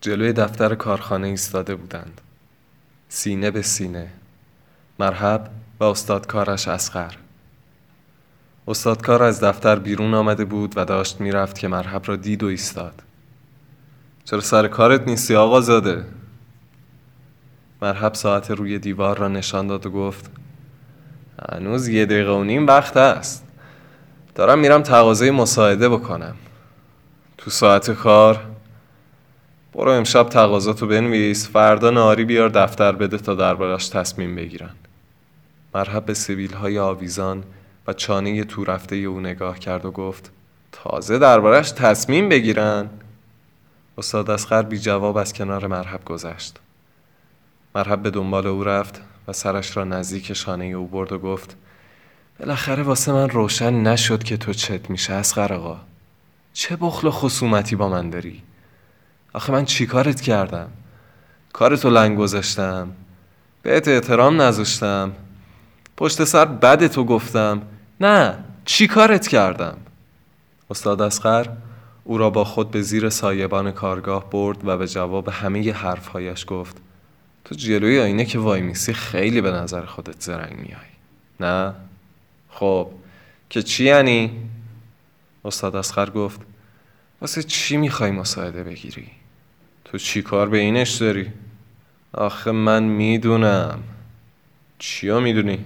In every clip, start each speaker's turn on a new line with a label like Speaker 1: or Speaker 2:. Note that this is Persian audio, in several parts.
Speaker 1: جلوی دفتر کارخانه ایستاده بودند. سینه به سینه. مرحب و استادکارش اسقر. استادکار از دفتر بیرون آمده بود و داشت می‌رفت که مرحب را دید و ایستاد. چرا سر کارت نیستی آقا زاده؟ مرحب ساعت روی دیوار را نشان داد و گفت هنوز یه دقیقه و نیم وقت است. دارم میرم تقاضای مساعده بکنم. تو ساعت کار برو امشب تقاضاتو بنویس فردا ناری بیار دفتر بده تا دربارش تصمیم بگیرن. مرحب به سبیل های آویزان و چانه تو رفته او نگاه کرد و گفت تازه دربارش تصمیم بگیرن. استاد اسقر بی جواب از کنار مرحب گذشت. مرحب به دنبال او رفت و سرش را نزدیک شانه او برد و گفت بالاخره واسه من روشن نشد که تو چت میشه از آقا. چه بخل و خصومتی با من داری؟ آخه من چی کارت کردم؟ کارتو لنگ گذاشتم. بهت احترام نذاشتم. پشت سر بد تو گفتم. نه چی کارت کردم؟ استاد اسقر او را با خود به زیر سایبان کارگاه برد و به جواب همه حرفهایش گفت. تو جلوی آینه که وای میسی خیلی به نظر خودت زرنگ میای نه؟ خب که چی یعنی؟ استاد اسخر گفت. واسه چی می‌خوای مساعده بگیری؟ تو چی کار به اینش داری؟ آخه من می‌دونم. چیا می‌دونی؟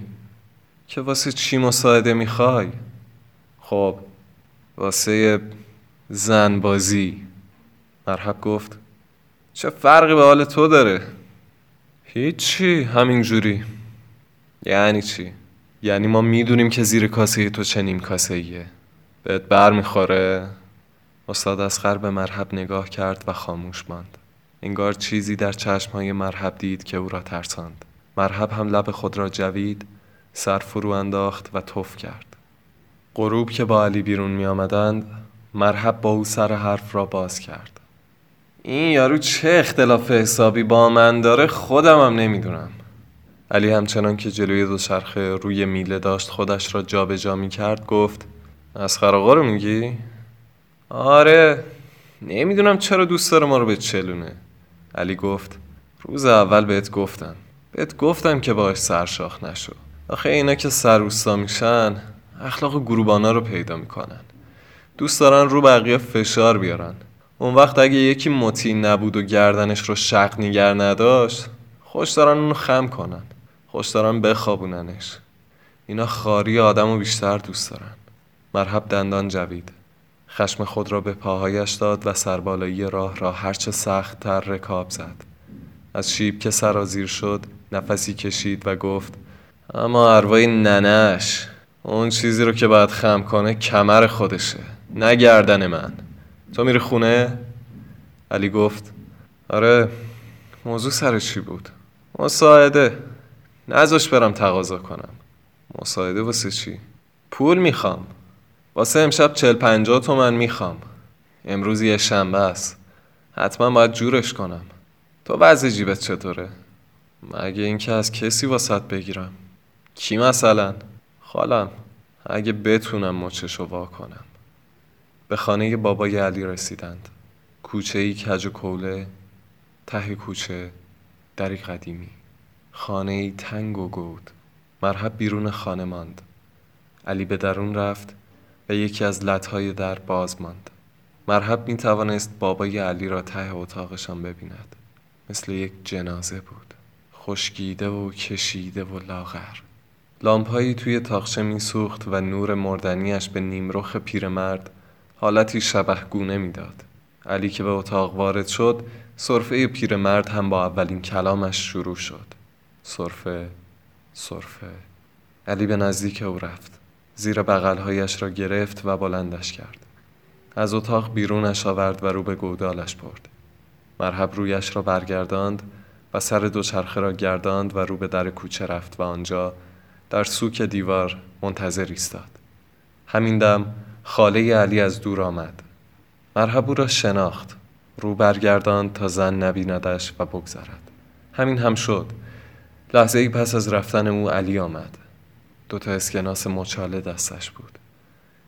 Speaker 1: که واسه چی مساعده می‌خوای؟ خب واسه زن بازی مرحب گفت چه فرقی به حال تو داره؟ هیچی همینجوری. یعنی چی؟ یعنی ما می‌دونیم که زیر کاسه تو چنین کاسه ایه بهت بر می‌خوره استاد اسخر به مرحب نگاه کرد و خاموش ماند. انگار چیزی در چشمهای مرحب دید که او را ترساند. مرحب هم لب خود را جوید سر فرو انداخت و تف کرد. غروب که با علی بیرون می آمدند مرحب با او سر حرف را باز کرد. این یارو چه اختلاف حسابی با من داره خودم هم نمی‌دونم. علی همچنان که جلوی دوچرخه روی میله داشت خودش را جابجا جا می کرد گفت از آقا رو میگی؟ آره نمی‌دونم چرا دوست داره ما رو به چلونه. علی گفت روز اول بهت گفتم. بهت گفتم که باش سرشاخ نشو. آخه اینا که سروستا میشن اخلاق گروبانا رو پیدا می‌کنن. دوست دارن رو بقیه فشار بیارن. اون وقت اگه یکی مطیع نبود و گردنش رو شق نیگر نداشت خوش دارن اونو خم کنن. خوش دارن بخوابوننش. اینا خاری آدم رو بیشتر دوست دارن. مرحب دندان جوید. خشم خود را به پاهایش داد و سربالایی راه را هرچه سخت تر رکاب زد از شیب که سرازیر شد نفسی کشید و گفت اما اروای ننش اون چیزی رو که باید خم کنه کمر خودشه نه گردن من تو میری خونه؟ علی گفت آره موضوع سر چی بود؟ مساعده نزاش برم تقاضا کنم مساعده واسه چی؟ پول می‌خوام واسه امشب چل پنجاه تومن می‌خوام. امروز یه شنبه است. حتما باید جورش کنم. تو وضع جیبت چطوره؟ مگه اینکه از کسی واسط بگیرم؟ کی مثلا؟ خالم اگه بتونم مچشو وا کنم. به خانه بابای علی رسیدند. کوچه ای کج و کوله ته کوچه دری قدیمی. خانه ای تنگ و گود. مرحب بیرون خانه ماند. علی به درون رفت. و یکی از لطهای در باز ماند. مرحب می توانست بابای علی را ته اتاقشان ببیند. مثل یک جنازه بود. خشکیده و کشیده و لاغر. لامپایی توی تاخچه میسوخت و نور مردنیش به نیمرخ پیرمرد حالتی شبهگونه می‌داد. علی که به اتاق وارد شد صرفه پیرمرد هم با اولین کلامش شروع شد. صرفه صرفه علی به نزدیک او رفت. زیر بغلهایش را گرفت و بلندش کرد. از اتاق بیرونش آورد و رو به گودالش برد. مرحب رویش را برگرداند و سر دوچرخه را گرداند و رو به در کوچه رفت و آنجا در سوک دیوار منتظر ایستاد. همین دم خاله علی از دور آمد. مرحبو را شناخت. رو برگرداند تا زن نبیندش و بگذرد. همین هم شد. لحظه ای پس از رفتن او علی آمد. دوتا اسکناس مچاله دستش بود.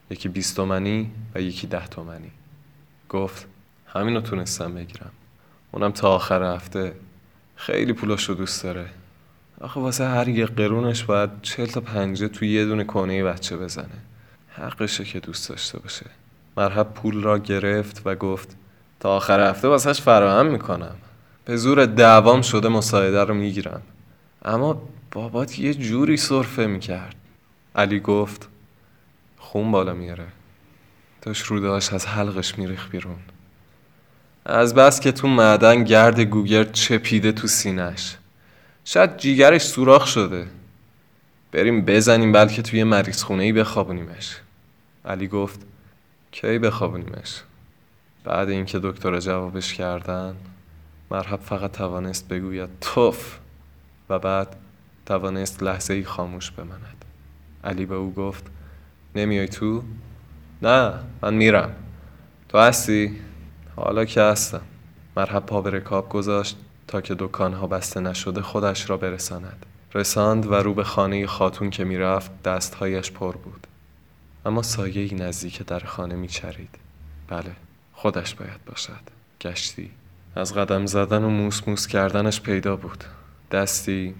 Speaker 1: یکی بیست تومنی و یکی ده تومنی گفت همینو تونستم بگیرم. اونم تا آخر هفته. خیلی پولاشو دوست داره. آخه واسه هر یه قرونش باید چل تا پنجه توی یه دونه کنه بچه بزنه. حقشه که دوست داشته باشه. مرحب پول را گرفت و گفت تا آخر هفته واسهش فراهم می‌کنم. به زور دعوام شده مساعده رو می‌گیرم. اما بابات یه جوری صرفه می‌کرد. علی گفت خون بالا میاره داشت رودهاش از حلقش میریخ بیرون. از بس که تو معدن گرد گوگر چپیده تو سینش شاید جیگرش سوراخ شده. بریم بزنیم بلکه توی مریض خونه ای بخوابونیمش. علی گفت کی بخوابونیمش؟ بعد اینکه دکتر جوابش کردن مرحب فقط توانست بگوید توف. و بعد توانست لحظه ای خاموش بماند. علی به او گفت نمیای تو؟ نه من میرم. تو هستی؟ حالا که هستم. مرحب پا به رکاب گذاشت تا که دکانها بسته نشده خودش را برساند. رساند و رو به خانه خاتون که می‌رفت دستهایش پر بود. اما سایه ای نزدیک در خانه میچرید. بله خودش باید باشد. گشتی. از قدم زدن و موس موس کردنش پیدا بود. دستی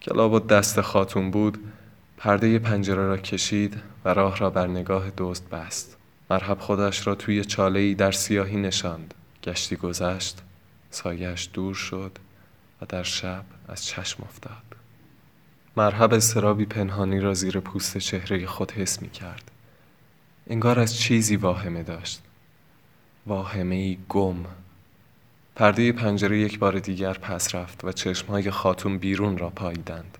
Speaker 1: که لابد دست خاتون بود پرده پنجره را کشید و راه را بر نگاه دوست بست. مرحب خودش را توی چاله ای در سیاهی نشاند. گشتی گذشت سایش دور شد و در شب از چشم افتاد. مرحب استرابی پنهانی را زیر پوست چهره خود حس می کرد. انگار از چیزی واهمه داشت. واهمه ای گم پرده پنجره یک بار دیگر پس رفت و چشمهای خاتون بیرون را پاییدند.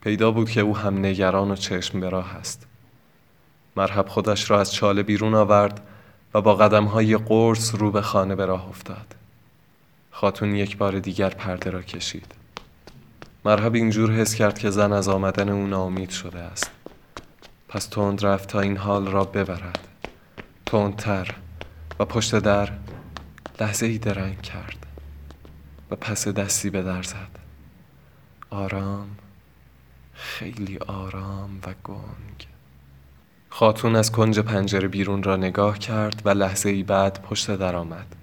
Speaker 1: پیدا بود که او هم نگران و چشم به راه است. مرحب خودش را از چاله بیرون آورد و با قدمهای قرص رو به خانه به راه افتاد. خاتون یک بار دیگر پرده را کشید. مرحب اینجور حس کرد که زن از آمدن او ناامید شده است. پس تند رفت تا این حال را ببرد. تندتر و پشت در لحظه ای درنگ کرد و پس دستی به در زد. آرام خیلی آرام و گنگ. خاتون از کنج پنجره بیرون را نگاه کرد و لحظه ای بعد پشت در آمد.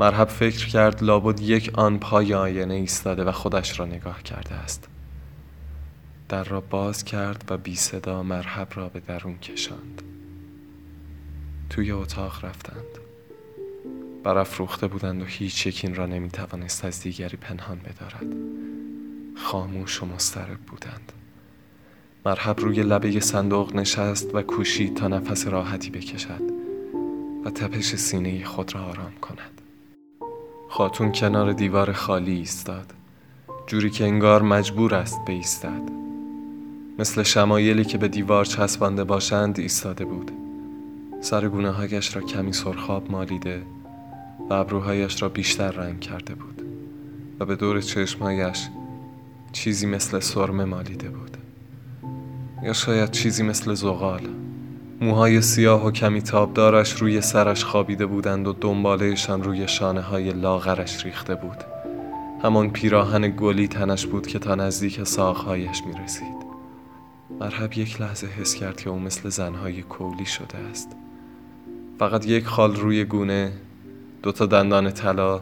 Speaker 1: مرحب فکر کرد لابد یک آن پای آینه ایستاده و خودش را نگاه کرده است. در را باز کرد و بی صدا مرحب را به درون کشاند. توی اتاق رفتند. برافروخته بودند و هیچ یک این را نمی توانست از دیگری پنهان بدارد. خاموش و مسترب بودند. مرحب روی لبه صندوق نشست و کوشید تا نفس راحتی بکشد و تپش سینه خود را آرام کند. خاتون کنار دیوار خالی ایستاد. جوری که انگار مجبور است بایستد مثل شمایلی که به دیوار چسبانده باشند ایستاده بود. سر گونه هایش را کمی سرخاب مالیده و ابروهایش را بیشتر رنگ کرده بود و به دور چشمهایش چیزی مثل سرمه مالیده بود. یا شاید چیزی مثل زغال. موهای سیاه و کمی تابدارش روی سرش خوابیده بودند و دنبالهشان روی شانه های لاغرش ریخته بود. همان پیراهن گلی تنش بود که تا نزدیک ساقهایش می رسید مرحب یک لحظه حس کرد که او مثل زنهای کولی شده است. فقط یک خال روی گونه دو تا دندان طلا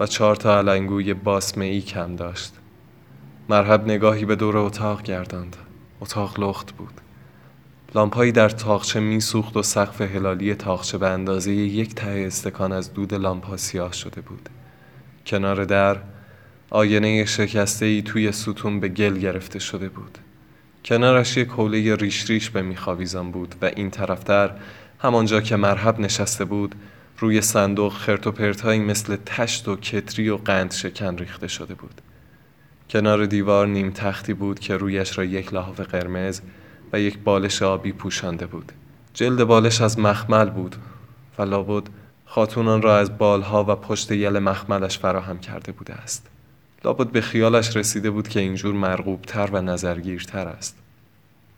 Speaker 1: و چهار تا علنگوی باسمه ای کم داشت. مرحب نگاهی به دور اتاق گرداند. اتاق لخت بود. لامپایی در تاقچه میسوخت و سقف هلالی تاقچه به اندازه یک ته استکان از دود لامپا سیاه شده بود. کنار در آینه شکسته ای توی ستون به گل گرفته شده بود. کنارش یک حوله ریش ریش به میخاویزان بود و این طرفتر همانجا که مرحب نشسته بود روی صندوق خرت و پرتایی مثل تشت و کتری و قند شکن ریخته شده بود. کنار دیوار نیم تختی بود که رویش را یک لحاف قرمز و یک بالش آبی پوشانده بود. جلد بالش از مخمل بود و لابد خاتونان را از بالها و پشت یل مخملش فراهم کرده بوده است. لابد به خیالش رسیده بود که اینجور مرغوبتر و نظرگیرتر است.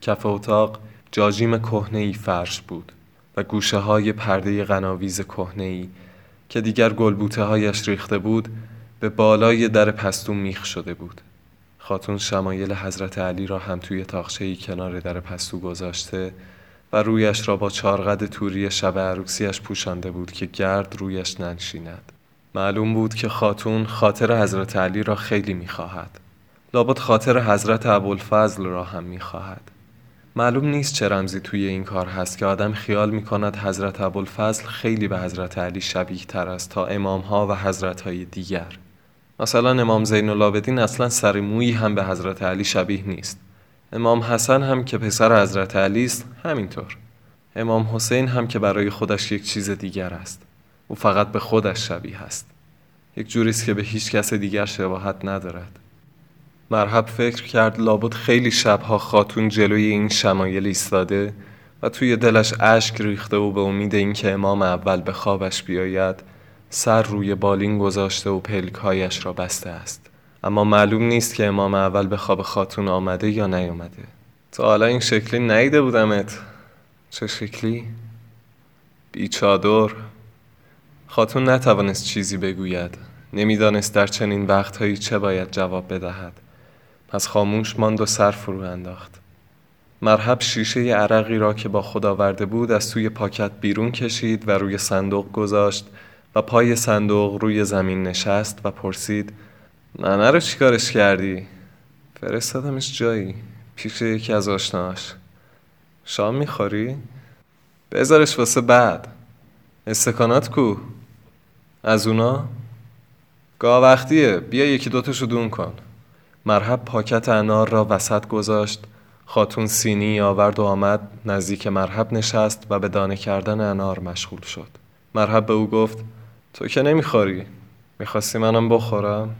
Speaker 1: کف اتاق جاجیم کهنه ای فرش بود. و گوشه های پرده غناویز کهنه ای که دیگر گلبوته هایش ریخته بود به بالای در پستون میخ شده بود. خاتون شمایل حضرت علی را هم توی تاخچه کنار در پستو گذاشته و رویش را با چارقد توری شب عروسیش پوشانده بود که گرد رویش ننشیند. معلوم بود که خاتون خاطر حضرت علی را خیلی می‌خواهد. لابد خاطر حضرت ابوالفضل را هم می‌خواهد. معلوم نیست چه رمزی توی این کار هست که آدم خیال می کند حضرت ابوالفضل خیلی به حضرت علی شبیه تر است تا امام ها و حضرت های دیگر. مثلا امام زین العابدین اصلا سر مویی هم به حضرت علی شبیه نیست. امام حسن هم که پسر حضرت علی است همینطور. امام حسین هم که برای خودش یک چیز دیگر است. او فقط به خودش شبیه است. یک جوریست که به هیچ کس دیگر شباهت ندارد. مرحب فکر کرد لابد خیلی شبها خاتون جلوی این شمایل ایستاده و توی دلش اشک ریخته و به امید اینکه امام اول به خوابش بیاید سر روی بالین گذاشته و پلکهایش را بسته است. اما معلوم نیست که امام اول به خواب خاتون آمده یا نیامده تا حالا این شکلی نیده بودمت. چه شکلی؟ بیچادر. خاتون نتوانست چیزی بگوید. نمی‌دانست در چنین وقتهایی چه باید جواب بدهد. پس خاموش ماند و سر فرو انداخت مرحب شیشه عرقی را که با خود آورده بود از توی پاکت بیرون کشید و روی صندوق گذاشت و پای صندوق روی زمین نشست و پرسید ننه رو چیکارش کردی؟ فرستادمش جایی پیش یکی از آشناش شام می‌خوری؟ بذارش واسه بعد استکانات کو؟ از اونا؟ گاه وقتیه بیا یکی دوتاشو دون کن مرحب پاکت انار را وسط گذاشت. خاتون سینی آورد و آمد نزدیک مرحب نشست و به دانه کردن انار مشغول شد. مرحب به او گفت تو که نمی‌خوری؟ می‌خواستی منم بخورم؟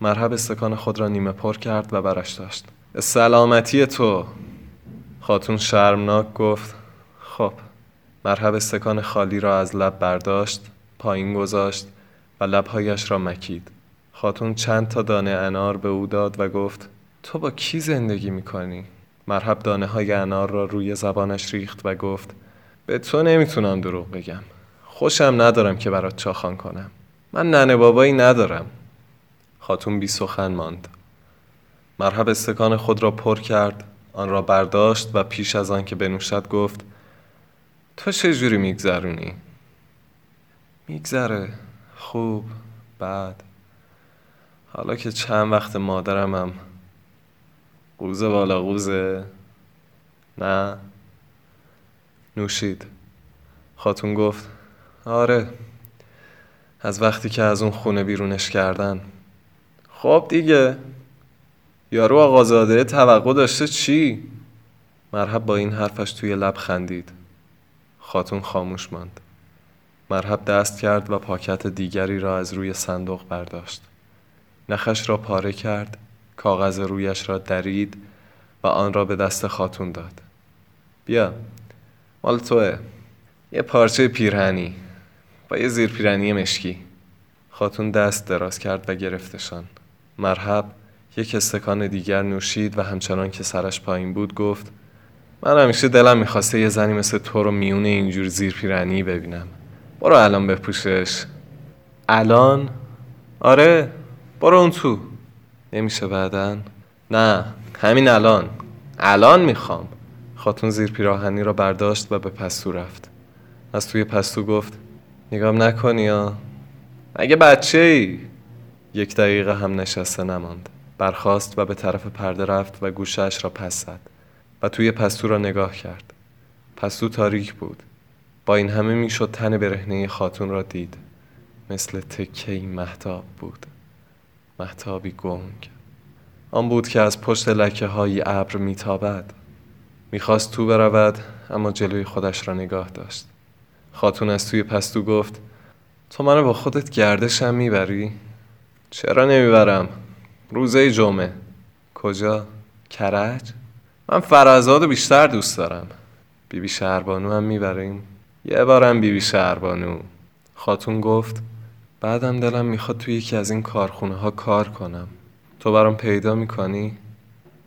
Speaker 1: مرحب استکان خود را نیمه پر کرد و برش داشت. سلامتی تو. خاتون شرمناک گفت خب. مرحب استکان خالی را از لب برداشت پایین گذاشت و لبهایش را مکید. خاتون چند تا دانه انار به او داد و گفت تو با کی زندگی می‌کنی؟ مرحب دانه های انار را روی زبانش ریخت و گفت به تو نمی‌تونم دروغ بگم. خوشم ندارم که برات چاخان کنم. من ننه بابایی ندارم. خاتون بی سخن ماند. مرحب استکان خود را پر کرد آن را برداشت و پیش از آن که بنوشد گفت تو چه جوری میگذرونی؟ میگذره. خوب بعد. حالا که چند وقت مادرم هم قوزه بالا قوزه. نه. نوشید. خاتون گفت آره. از وقتی که از اون خونه بیرونش کردن. خب دیگه. یارو آقازاده توقع داشته چی؟ مرحب با این حرفش توی لب خندید. خاتون خاموش ماند. مرحب دست کرد و پاکت دیگری را از روی صندوق برداشت. نخش را پاره کرد کاغذ رویش را درید و آن را به دست خاتون داد. بیا مال توه. یه پارچه پیرهنی با یه زیر پیرهنی مشکی. خاتون دست دراز کرد و گرفتشان. مرحب یک استکان دیگر نوشید و همچنان که سرش پایین بود گفت من همیشه دلم می‌خواسته یه زنی مثل تو رو میون اینجور زیر پیرهنی ببینم. برو الان بپوشش. الان؟ آره. برو اون تو. نمیشه بعدا. نه همین الان. الان می‌خوام. خاتون زیر پیراهنی را برداشت و به پستو رفت. از توی پستو گفت نگام نکنی یا اگه بچه ای یک دقیقه هم نشسته نماند. برخاست و به طرف پرده رفت و گوشش را پس زد و توی پستو را نگاه کرد. پستو تاریک بود. با این همه می‌شد تن برهنه خاتون را دید. مثل تکه محتاب بود. محتابی گنگ آن بود که از پشت لکه های ابر میتابد می‌خواست تو برود اما جلوی خودش را نگاه داشت خاتون از توی پستو گفت تو منو با خودت گردشم می‌بری؟ چرا نمی‌برم؟ روزه جمعه کجا؟ کرج؟ من فرزاد بیشتر دوست دارم بیبی بی شهربانو هم می‌بریم؟ یه بارم بیبی بی شهربانو خاتون گفت بعدم دلم می‌خواد توی یکی از این کارخونه ها کار کنم. تو برام پیدا می‌کنی؟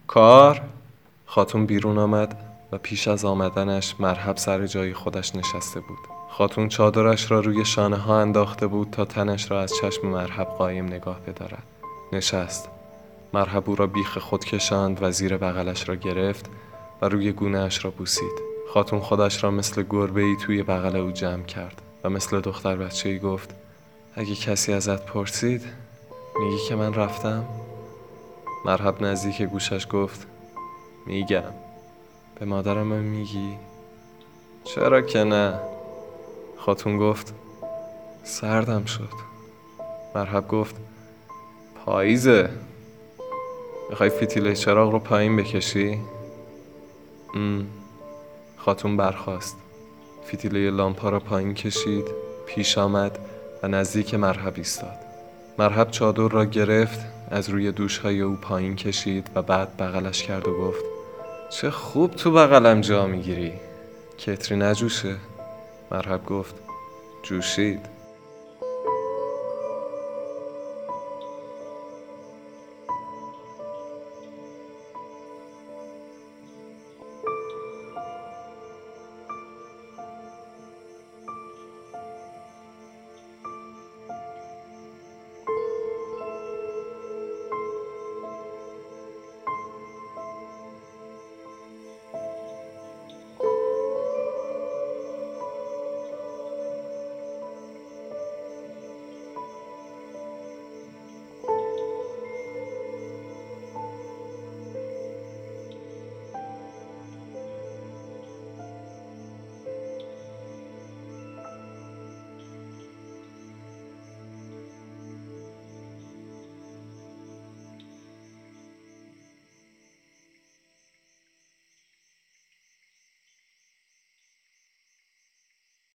Speaker 1: کار؟ خاتون بیرون آمد و پیش از آمدنش مرحب سر جای خودش نشسته بود. خاتون چادرش را روی شانه ها انداخته بود تا تنش را از چشم مرحب قایم نگاه بدارد. نشست. مرحب او را بیخ خود کشاند و زیر بغلش را گرفت و روی گونهش را بوسید. خاتون خودش را مثل گربه ای توی بغل او جمع کرد و مثل دختر بچه ای گفت اگه کسی ازت پرسید میگی که من رفتم. مرحب نزدیک گوشش گفت میگم. به مادرم میگی. چرا که نه؟ خاتون گفت سردم شد. مرحب گفت پاییزه. می‌خوای فتیله چراغ رو پایین بکشی؟ ام. خاتون برخواست فتیله لامپا را پایین کشید. پیش آمد. و نزدیک مرحب ایستاد. مرحب چادر را گرفت از روی دوشهای او پایین کشید و بعد بغلش کرد و گفت چه خوب تو بغلم جا می‌گیری. کتری نجوشه. مرحب گفت جوشید.